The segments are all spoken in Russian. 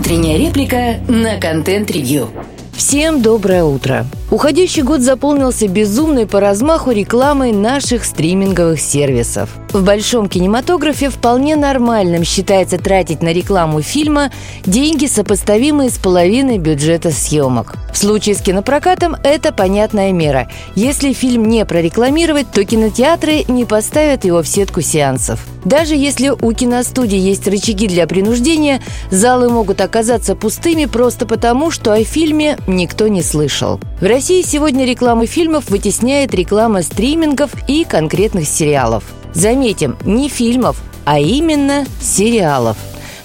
Утренняя реплика на контент-ревью. Всем доброе утро! Уходящий год заполнился безумной по размаху рекламой наших стриминговых сервисов. В большом кинематографе вполне нормальным считается тратить на рекламу фильма деньги, сопоставимые с половиной бюджета съемок. В случае с кинопрокатом это понятная мера. Если фильм не прорекламировать, то кинотеатры не поставят его в сетку сеансов. Даже если у киностудии есть рычаги для принуждения, залы могут оказаться пустыми просто потому, что о фильме никто не слышал. В России сегодня реклама фильмов вытесняет реклама стримингов и конкретных сериалов. Заметим, не фильмов, а именно сериалов.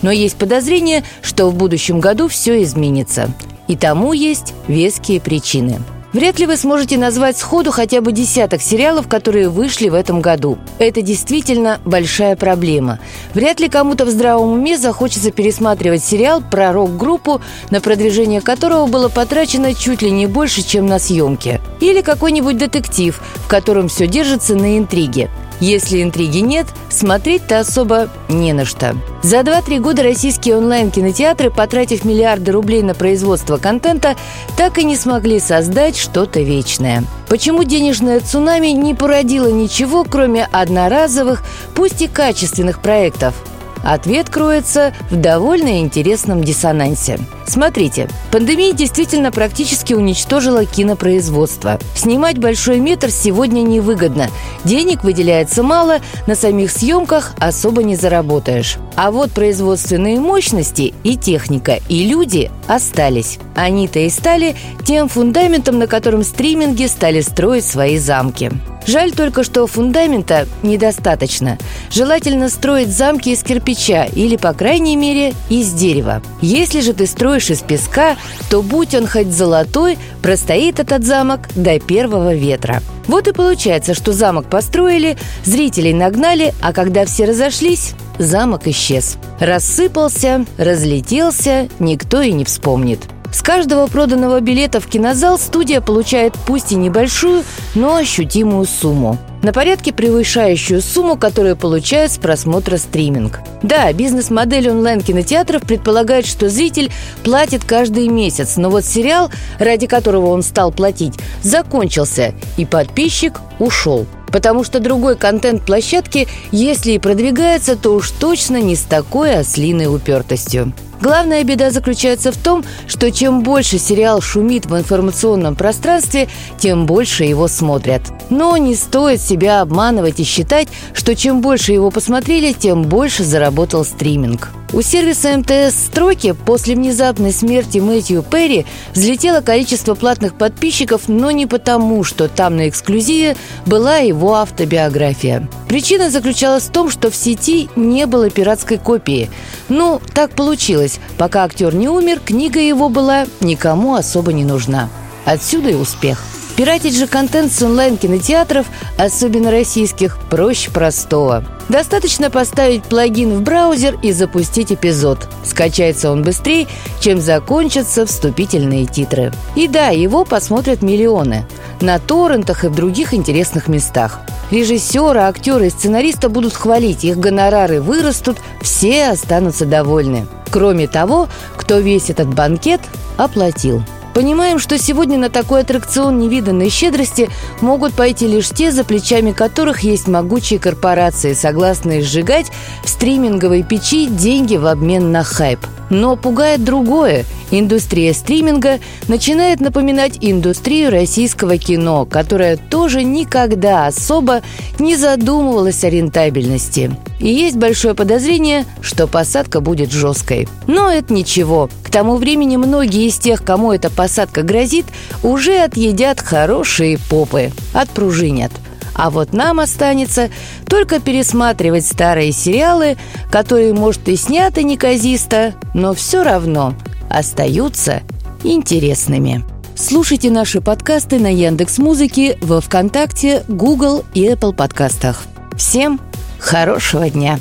Но есть подозрение, что в будущем году все изменится. И тому есть веские причины – Вряд ли вы сможете назвать сходу хотя бы десяток сериалов, которые вышли в этом году. Это действительно большая проблема. Вряд ли кому-то в здравом уме захочется пересматривать сериал про рок-группу, на продвижение которого было потрачено чуть ли не больше, чем на съемки. Или какой-нибудь детектив, в котором все держится на интриге. Если интриги нет, смотреть-то особо не на что. За 2-3 года российские онлайн-кинотеатры, потратив миллиарды рублей на производство контента, так и не смогли создать что-то вечное. Почему денежное цунами не породило ничего, кроме одноразовых, пусть и качественных проектов – Ответ кроется в довольно интересном диссонансе. Смотрите, пандемия действительно практически уничтожила кинопроизводство. Снимать большой метр сегодня невыгодно. Денег выделяется мало, на самих съемках особо не заработаешь. А вот производственные мощности и техника, и люди остались. Они-то и стали тем фундаментом, на котором стриминги стали строить свои замки. Жаль только, что фундамента недостаточно. Желательно строить замки из кирпича или, по крайней мере, из дерева. Если же ты строишь из песка, то будь он хоть золотой, простоит этот замок до первого ветра. Вот и получается, что замок построили, зрителей нагнали, а когда все разошлись, замок исчез. Рассыпался, разлетелся, никто и не вспомнит. С каждого проданного билета в кинозал студия получает пусть и небольшую, но ощутимую сумму. На порядке превышающую сумму, которую получает с просмотра стриминг. Да, бизнес-модель онлайн-кинотеатров предполагает, что зритель платит каждый месяц, но вот сериал, ради которого он стал платить, закончился, и подписчик ушел. Потому что другой контент площадки, если и продвигается, то уж точно не с такой ослиной упертостью. Главная беда заключается в том, что чем больше сериал шумит в информационном пространстве, тем больше его смотрят. Но не стоит себя обманывать и считать, что чем больше его посмотрели, тем больше заработал стриминг. У сервиса МТС «Строки» после внезапной смерти Мэтью Перри взлетело количество платных подписчиков, но не потому, что там на эксклюзиве была его автобиография. Причина заключалась в том, что в сети не было пиратской копии. Ну, так получилось. Пока актер не умер, книга его была никому особо не нужна. Отсюда и успех – Пиратить же контент с онлайн-кинотеатров, особенно российских, проще простого. Достаточно поставить плагин в браузер и запустить эпизод. Скачается он быстрее, чем закончатся вступительные титры. И да, его посмотрят миллионы. На торрентах и в других интересных местах. Режиссера, актеры и сценариста будут хвалить, их гонорары вырастут, все останутся довольны. Кроме того, кто весь этот банкет оплатил. Понимаем, что сегодня на такой аттракцион невиданной щедрости могут пойти лишь те, за плечами которых есть могучие корпорации, согласные сжигать в стриминговой печи деньги в обмен на хайп. Но пугает другое. Индустрия стриминга начинает напоминать индустрию российского кино, которая тоже никогда особо не задумывалась о рентабельности. И есть большое подозрение, что посадка будет жесткой. Но это ничего. К тому времени многие из тех, кому эта посадка грозит, уже отъедят хорошие попы, отпружинят. А вот нам останется только пересматривать старые сериалы, которые, может, и сняты неказисто, но все равно остаются интересными. Слушайте наши подкасты на Яндекс Музыке, во ВКонтакте, Google и Apple подкастах. Всем хорошего дня!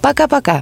Пока-пока!